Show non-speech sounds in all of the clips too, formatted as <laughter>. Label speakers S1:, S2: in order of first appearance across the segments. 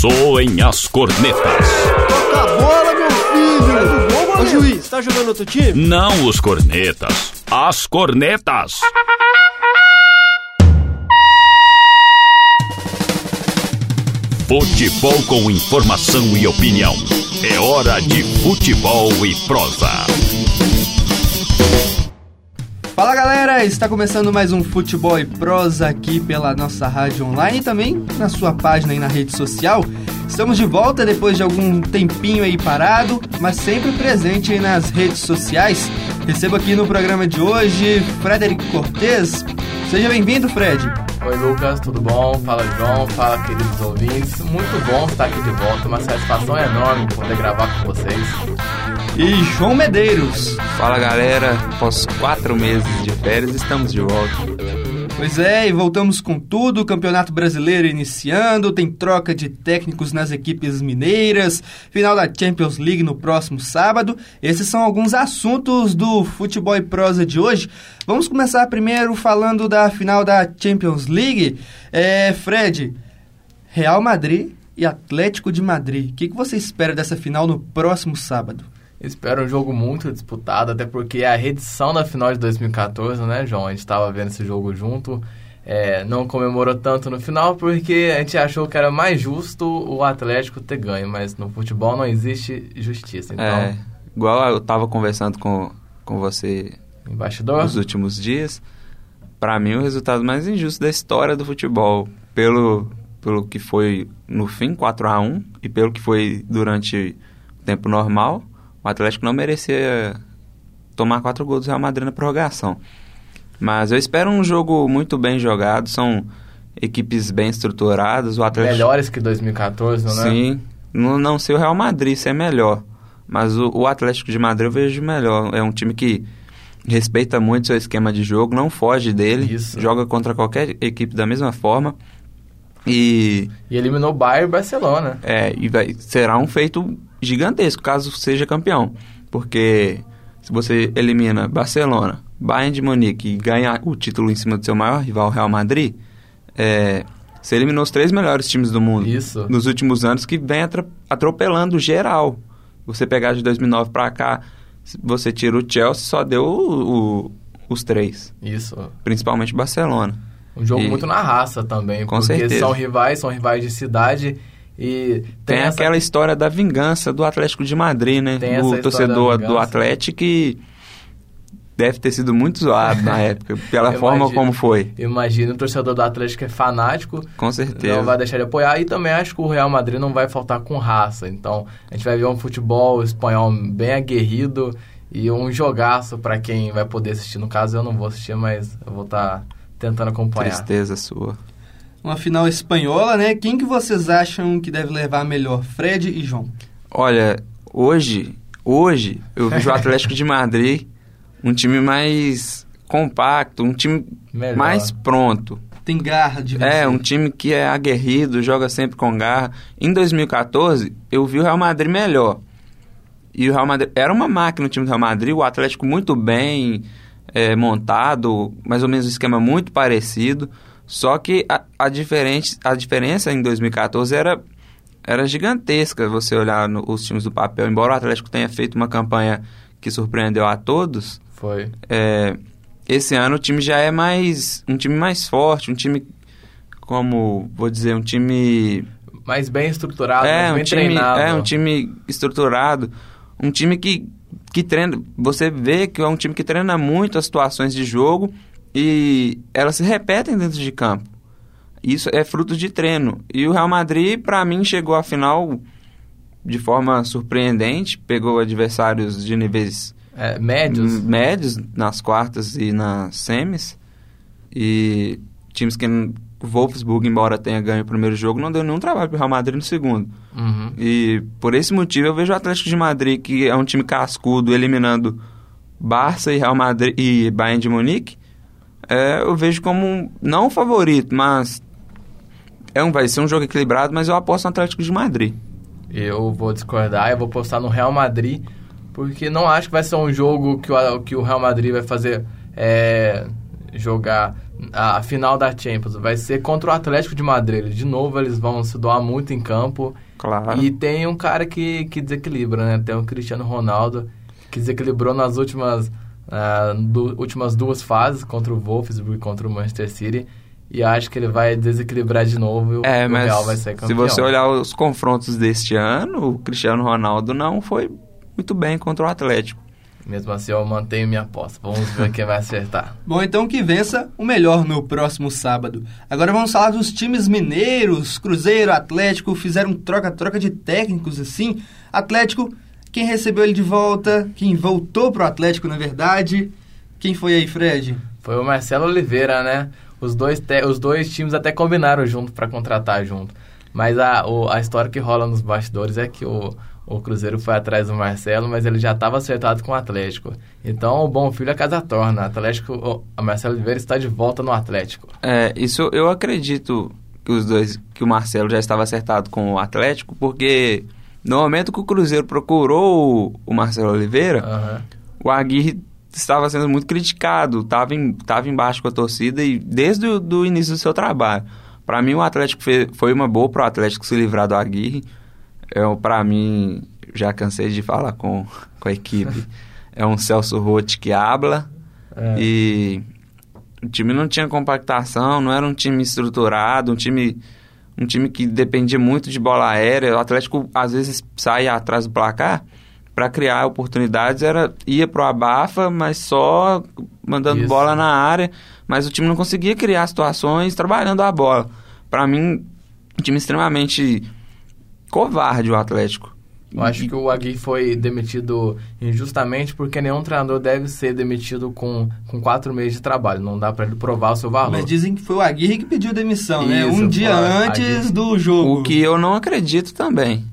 S1: Soem as cornetas.
S2: Toca a bola, meu filho! Ô juiz, tá jogando outro time?
S1: Não os cornetas, as cornetas. Futebol com informação e opinião. É hora de futebol e prosa.
S3: Galera, está começando mais um Futebol e Prosa aqui pela nossa rádio online e também na sua página e na rede social. Estamos de volta depois de algum tempinho aí parado, mas sempre presente aí nas redes sociais. Recebo aqui no programa de hoje Frederico Cortez. Seja bem-vindo, Fred.
S4: Oi Lucas, tudo bom? Fala João, fala queridos ouvintes. Muito bom estar aqui de volta, uma satisfação enorme poder gravar com vocês.
S3: E João Medeiros.
S5: Fala galera, após quatro meses de férias estamos de volta.
S3: Pois é, e voltamos com tudo. O Campeonato Brasileiro iniciando, tem troca de técnicos nas equipes mineiras, final da Champions League no próximo sábado. Esses são alguns assuntos do Futebol e Prosa de hoje. Vamos começar primeiro falando da final da Champions League. É, Fred, Real Madrid e Atlético de Madrid. O que, que você espera dessa final no próximo sábado?
S4: Espero um jogo muito disputado, até porque é a reedição da final de 2014, né, João? A gente estava vendo esse jogo junto. É, não comemorou tanto no final porque a gente achou que era mais justo o Atlético ter ganho, mas no futebol não existe justiça. Então,
S5: É, igual eu tava conversando com, com você
S4: embaixador,
S5: nos últimos dias, pra mim o resultado mais injusto da história do futebol, pelo, pelo que foi no fim 4 a 1 e pelo que foi durante o tempo normal, o Atlético não merecia tomar quatro gols do Real Madrid na prorrogação. Mas eu espero um jogo muito bem jogado, são equipes bem estruturadas, o Atlético
S4: melhores que 2014, não é?
S5: Sim, não, não sei o Real Madrid se é melhor, mas o, o Atlético de Madrid eu vejo melhor. É um time que respeita muito seu esquema de jogo, não foge dele,
S4: Isso.
S5: joga contra qualquer equipe da mesma forma e,
S4: E eliminou o Bayern e o Barcelona.
S5: é, e vai, será um feito gigantesco caso seja campeão, porque se você elimina Barcelona, Bayern de Munique e ganha o título em cima do seu maior rival Real Madrid, é, você eliminou os três melhores times do mundo
S4: Isso.
S5: nos últimos anos que vem atropelando geral. Você pegar de 2009 pra cá, você tira o Chelsea, só deu o- o- os três,
S4: Isso.
S5: principalmente Barcelona.
S4: Um jogo
S5: E-
S4: muito na raça também,
S5: Com
S4: porque
S5: certeza.
S4: são rivais, são rivais de cidade e
S5: Tem,
S4: tem, essa
S5: aquela história da vingança do Atlético de Madrid, né?
S4: Tem história
S5: torcedor do. Atlético que deve ter sido muito zoado na época, pela <laughs>
S4: Eu
S5: forma
S4: imagino.
S5: como foi.
S4: Imagina o torcedor do Atlético é fanático,
S5: Com certeza.
S4: não vai deixar de apoiar. E também acho que o Real Madrid não vai faltar com raça. Então a gente vai ver um futebol espanhol bem aguerrido e um jogaço para quem vai poder assistir. No caso eu não vou assistir, mas eu vou estar tentando acompanhar.
S5: Tristeza sua.
S3: Uma final espanhola, né? Quem que vocês acham que deve levar melhor, Fred e João?
S5: Olha, hoje, hoje eu vejo o Atlético de Madrid um time mais compacto, um time
S4: Melhor.
S5: mais pronto.
S3: Tem garra de vencer.
S5: É, um time que é aguerrido, joga sempre com garra. Em 2014, eu vi o Real Madrid melhor. E o Real Madrid era uma máquina o time do Real Madrid, o Atlético muito bem é, montado, mais ou menos um esquema muito parecido. Só que a, a, diferente, a diferença em 2014 era, era gigantesca, você olhar no, os times do papel. Embora o Atlético tenha feito uma campanha que surpreendeu a todos,
S4: Foi.
S5: é, esse ano o time já é mais um time mais forte, um time como vou dizer, um time
S4: Mas bem estruturado,
S5: é
S4: mas
S5: um
S4: bem
S5: time
S4: treinado.
S5: é um time estruturado, um time que que treina, você vê que é um time que treina muito as situações de jogo e elas se repetem dentro de campo. Isso é fruto de treino. E o Real Madrid, para mim, chegou à final de forma surpreendente, pegou adversários de níveis
S4: É, médios.
S5: médios nas quartas e nas semis. E times que o Wolfsburg, embora tenha ganho o primeiro jogo, não deu nenhum trabalho para o Real Madrid no segundo.
S4: Uhum.
S5: E por esse motivo eu vejo o Atlético de Madrid, que é um time cascudo, eliminando Barça e Real Madrid e Bayern de Munique, é, eu vejo como não o favorito, mas é um, vai ser um jogo equilibrado, mas eu aposto no Atlético de Madrid.
S4: Eu vou discordar, eu vou postar no Real Madrid, porque não acho que vai ser um jogo que o, que o Real Madrid vai fazer é, jogar a final da Champions vai ser contra o Atlético de Madrid. De novo, eles vão se doar muito em campo.
S5: Claro.
S4: E tem um cara que, que desequilibra, né? Tem o Cristiano Ronaldo, que desequilibrou nas últimas, uh, do, últimas duas fases, contra o Wolfsburg e contra o Manchester City. E acho que ele vai desequilibrar de novo e
S5: é,
S4: o
S5: mas
S4: Real vai ser campeão.
S5: Se você olhar os confrontos deste ano, o Cristiano Ronaldo não foi muito bem contra o Atlético.
S4: Mesmo assim, eu mantenho minha aposta. Vamos ver quem vai acertar. <laughs>
S3: Bom, então que vença o melhor no próximo sábado. Agora vamos falar dos times mineiros. Cruzeiro, Atlético fizeram troca-troca de técnicos assim. Atlético, quem recebeu ele de volta, quem voltou pro Atlético, na verdade. Quem foi aí, Fred?
S4: Foi o Marcelo Oliveira, né? Os dois, os dois times até combinaram junto para contratar junto. Mas a, o, a história que rola nos bastidores é que o, o Cruzeiro foi atrás do Marcelo, mas ele já estava acertado com o Atlético. Então, o bom filho a casa torna. Atlético, o Marcelo Oliveira está de volta no Atlético.
S5: É, isso eu acredito que os dois, que o Marcelo já estava acertado com o Atlético, porque no momento que o Cruzeiro procurou o, Marcelo Oliveira, uhum. o Aguirre estava sendo muito criticado, estava em, tava embaixo com a torcida e desde o do início do seu trabalho. Para mim, o Atlético fez, foi uma boa para o Atlético se livrar do Aguirre é, para mim, já cansei de falar com, com a equipe, é um Celso Rotti que habla é. e o time não tinha compactação, não era um time estruturado, um time um time que dependia muito de bola aérea. O Atlético às vezes saía atrás do placar para criar oportunidades, era ia pro abafa, mas só mandando Isso. bola na área, mas o time não conseguia criar situações trabalhando a bola. Para mim, um time extremamente covarde o Atlético.
S4: Eu acho que o Agui foi demitido injustamente porque nenhum treinador deve ser demitido com, com quatro meses de trabalho. Não dá para ele provar o seu valor.
S3: Mas dizem que foi o Aguirre que pediu demissão, Isso, né? Um dia antes Aguirre. do jogo.
S5: O que eu não acredito também.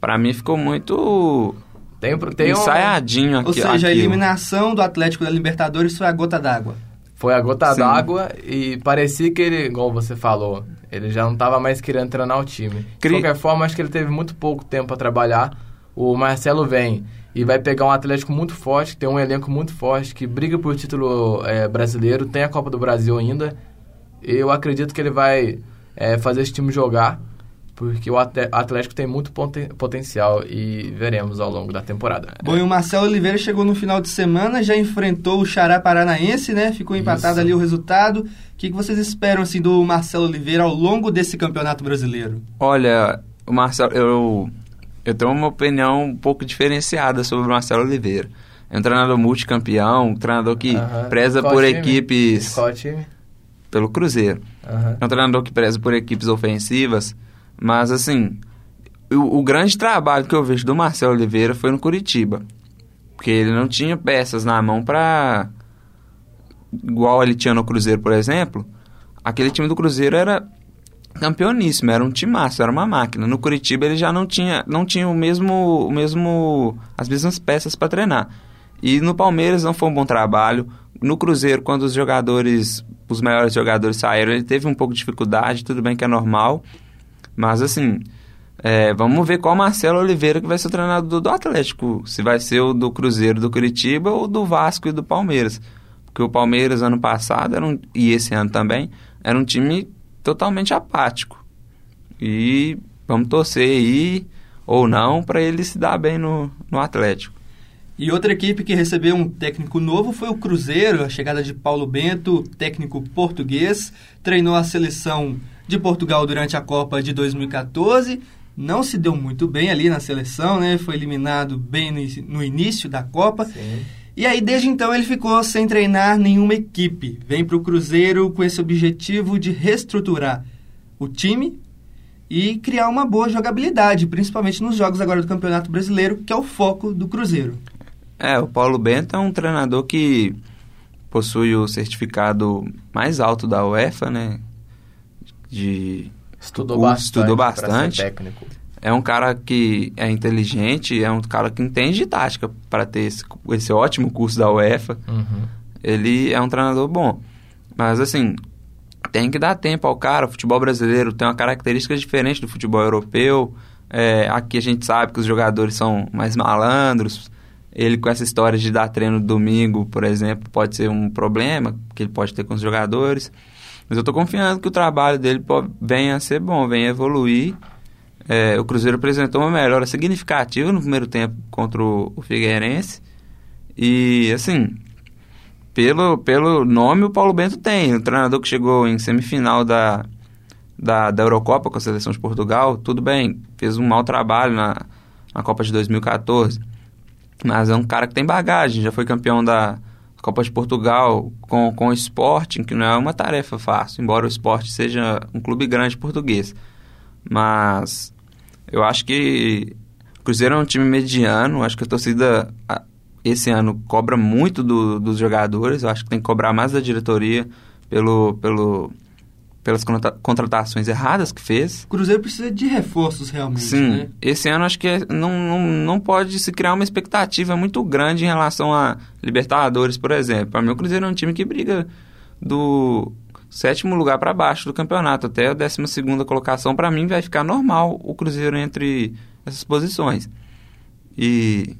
S5: Para mim ficou muito tem, tem ensaiadinho aqui.
S3: Ou seja, aquilo. a eliminação do Atlético da Libertadores foi a gota d'água.
S4: Foi a gota d'água e parecia que ele, igual você falou, ele já não estava mais querendo treinar o time. De qualquer forma, acho que ele teve muito pouco tempo para trabalhar. O Marcelo vem e vai pegar um Atlético muito forte, que tem um elenco muito forte, que briga por título é, brasileiro, tem a Copa do Brasil ainda. Eu acredito que ele vai é, fazer esse time jogar porque o Atlético tem muito potencial e veremos ao longo da temporada.
S3: Bom, e o Marcelo Oliveira chegou no final de semana, já enfrentou o Xará Paranaense, né? Ficou empatado Isso. ali o resultado. O que, vocês esperam assim do Marcelo Oliveira ao longo desse Campeonato Brasileiro?
S5: Olha, o Marcelo, eu eu tenho uma opinião um pouco diferenciada sobre o Marcelo Oliveira. É um treinador multicampeão, um treinador que preza Qual por time? equipes.
S4: Qual time?
S5: Pelo Cruzeiro. É um treinador que preza por equipes ofensivas mas, assim, o, o, grande trabalho que eu vejo do Marcelo Oliveira foi no Curitiba. Porque ele não tinha peças na mão para Igual ele tinha no Cruzeiro, por exemplo. Aquele time do Cruzeiro era campeoníssimo, era um timaço, era uma máquina. No Curitiba ele já não tinha, não tinha o mesmo, o mesmo, as mesmas peças para treinar. E no Palmeiras não foi um bom trabalho. No Cruzeiro, quando os jogadores, os melhores jogadores saíram, ele teve um pouco de dificuldade, tudo bem que é normal. Mas assim, é, vamos ver qual Marcelo Oliveira que vai ser o treinador do Atlético. Se vai ser o do Cruzeiro, do Curitiba ou do Vasco e do Palmeiras. Porque o Palmeiras ano passado, um, e esse ano também, era um time totalmente apático. E vamos torcer aí, ou não, para ele se dar bem no, no Atlético.
S3: E outra equipe que recebeu um técnico novo foi o Cruzeiro, a chegada de Paulo Bento, técnico português, treinou a seleção de Portugal durante a Copa de 2014. Não se deu muito bem ali na seleção, né? Foi eliminado bem no, início da Copa. Sim. E aí, desde então, ele ficou sem treinar nenhuma equipe. Vem para o Cruzeiro com esse objetivo de reestruturar o time e criar uma boa jogabilidade, principalmente nos jogos agora do Campeonato Brasileiro, que é o foco do Cruzeiro.
S5: É, o Paulo Bento é um treinador que possui o certificado mais alto da UEFA, né? De
S4: estudou bastante, estudou
S5: bastante.
S4: técnico.
S5: É um cara que é inteligente, é um cara que entende de tática para ter esse, esse, ótimo curso da UEFA. Uhum. Ele é um treinador bom. Mas assim, tem que dar tempo ao cara. O futebol brasileiro tem uma característica diferente do futebol europeu. É, aqui a gente sabe que os jogadores são mais malandros, ele com essa história de dar treino domingo, por exemplo, pode ser um problema que ele pode ter com os jogadores. Mas eu estou confiando que o trabalho dele venha a ser bom, venha a evoluir. É, o Cruzeiro apresentou uma melhora significativa no primeiro tempo contra o, Figueirense. E, assim, pelo, pelo nome o Paulo Bento tem. O treinador que chegou em semifinal da, da, da Eurocopa com a seleção de Portugal, tudo bem, fez um mau trabalho na, na Copa de 2014 mas é um cara que tem bagagem, já foi campeão da Copa de Portugal com, com o Sporting, que não é uma tarefa fácil, embora o Sporting seja um clube grande português. Mas eu acho que o Cruzeiro é um time mediano, acho que a torcida esse ano cobra muito do, dos jogadores, eu acho que tem que cobrar mais da diretoria pelo, pelo pelas contratações erradas que fez.
S3: O Cruzeiro precisa de reforços realmente,
S5: Sim,
S3: né?
S5: esse ano acho que é, não, não, não pode se criar uma expectativa muito grande em relação a Libertadores, por exemplo. Para mim o Cruzeiro é um time que briga do sétimo lugar para baixo do campeonato, até a décima segunda colocação, para mim vai ficar normal o Cruzeiro entre essas posições. E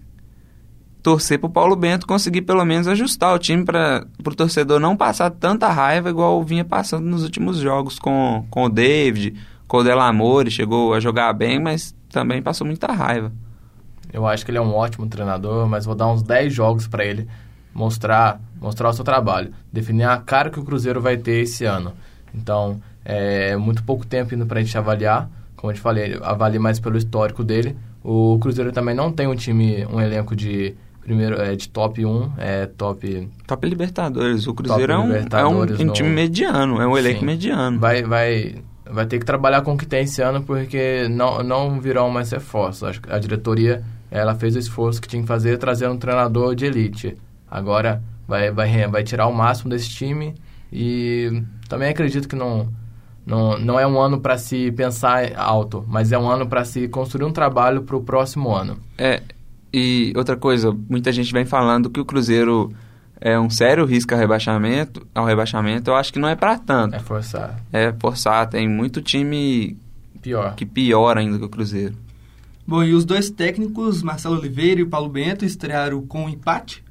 S5: torcer para o Paulo Bento conseguir pelo menos ajustar o time para o torcedor não passar tanta raiva igual vinha passando nos últimos jogos com, com o David, com o Delamore, chegou a jogar bem, mas também passou muita raiva.
S4: Eu acho que ele é um ótimo treinador, mas vou dar uns 10 jogos para ele mostrar, mostrar o seu trabalho, definir a cara que o Cruzeiro vai ter esse ano. Então, é muito pouco tempo indo para a gente avaliar, como eu te falei, avalie mais pelo histórico dele. O Cruzeiro também não tem um time, um elenco de primeiro é de top 1, é top
S5: top Libertadores. O Cruzeiro é um, é um, um time mediano, é um elenco Sim. mediano.
S4: Vai vai vai ter que trabalhar com o que tem esse ano porque não não virão mais reforços. A diretoria ela fez o esforço que tinha que fazer trazendo um treinador de elite. Agora vai vai vai tirar o máximo desse time e também acredito que não não, não é um ano para se pensar alto, mas é um ano para se construir um trabalho para o próximo ano.
S5: É, e outra coisa, muita gente vem falando que o Cruzeiro é um sério risco ao rebaixamento, ao rebaixamento. Eu acho que não é para tanto.
S4: É forçar.
S5: É forçar. Tem muito time
S4: pior
S5: que pior ainda que o Cruzeiro.
S3: Bom, e os dois técnicos, Marcelo Oliveira e o Paulo Bento, estrearam com um empate,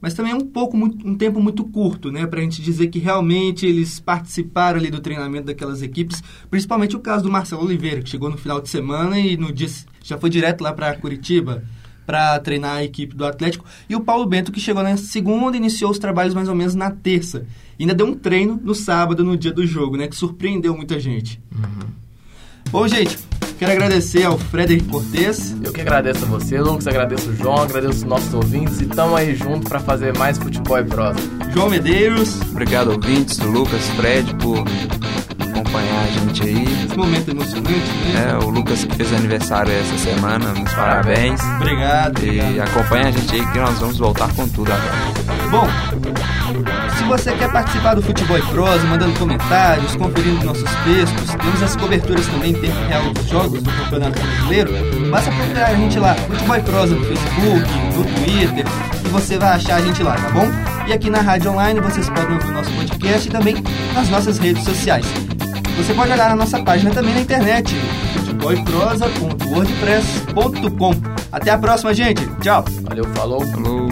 S3: mas também um pouco um tempo muito curto, né, para a gente dizer que realmente eles participaram ali do treinamento daquelas equipes, principalmente o caso do Marcelo Oliveira, que chegou no final de semana e no dia já foi direto lá para Curitiba para treinar a equipe do Atlético. E o Paulo Bento, que chegou na segunda, iniciou os trabalhos mais ou menos na terça. E ainda deu um treino no sábado, no dia do jogo, né? Que surpreendeu muita gente. Uhum. Bom, gente, quero agradecer ao Frederic Cortes.
S4: Eu que agradeço a você, Lucas, agradeço o João, agradeço os nossos ouvintes e estamos aí juntos para fazer mais futebol e prosa.
S3: João Medeiros.
S5: Obrigado, ouvintes, Lucas, Fred, por acompanhar a gente aí.
S3: Esse momento emocionante, né?
S5: É, o Lucas que fez aniversário essa semana, nos parabéns.
S3: Obrigado.
S5: E
S3: obrigado.
S5: acompanha a gente aí que nós vamos voltar com tudo agora.
S3: Bom, se você quer participar do Futebol e Prosa, mandando comentários, conferindo nossos textos, temos as coberturas também em tempo real dos jogos do Campeonato Brasileiro, basta procurar a gente lá, Futebol e Prosa no Facebook, no Twitter, e você vai achar a gente lá, tá bom? E aqui na Rádio Online vocês podem ouvir o nosso podcast e também nas nossas redes sociais. Você pode olhar na nossa página também na internet, futebolprosa.wordpress.com. Até a próxima, gente. Tchau.
S4: Valeu, falou.
S5: Falou.